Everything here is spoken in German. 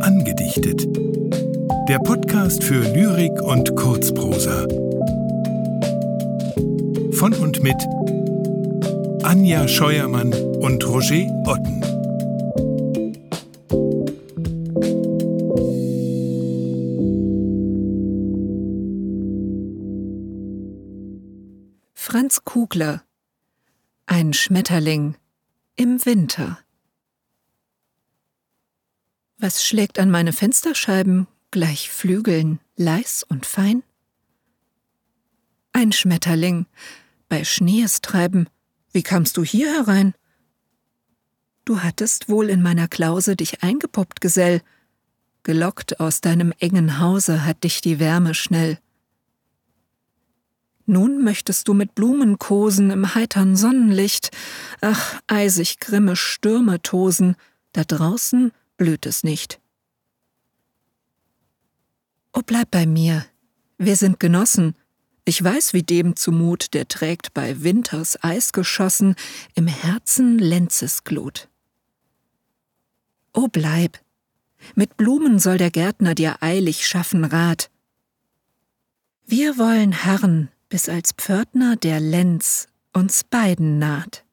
Angedichtet. Der Podcast für Lyrik und Kurzprosa. Von und mit Anja Scheuermann und Roger Otten. Franz Kugler Ein Schmetterling im Winter Was schlägt an meine Fensterscheiben gleich Flügeln, leis und fein? Ein Schmetterling, bei Schneestreiben, wie kamst du hier herein? Du hattest wohl in meiner Klause dich eingepuppt, Gesell, gelockt aus deinem engen Hause hat dich die Wärme schnell. Nun möchtest du mit Blumen kosen im heitern Sonnenlicht. Ach, eisig grimme Stürme tosen, da draußen blüht es nicht. O bleib bei mir, wir sind Genossen. Ich weiß, wie dem zumut, der trägt bei Winters Eis geschossen, im Herzen Lenzes Glut. O bleib, mit Blumen soll der Gärtner dir eilig schaffen Rat. Wir wollen harren bis als Pförtner der Lenz uns beiden naht.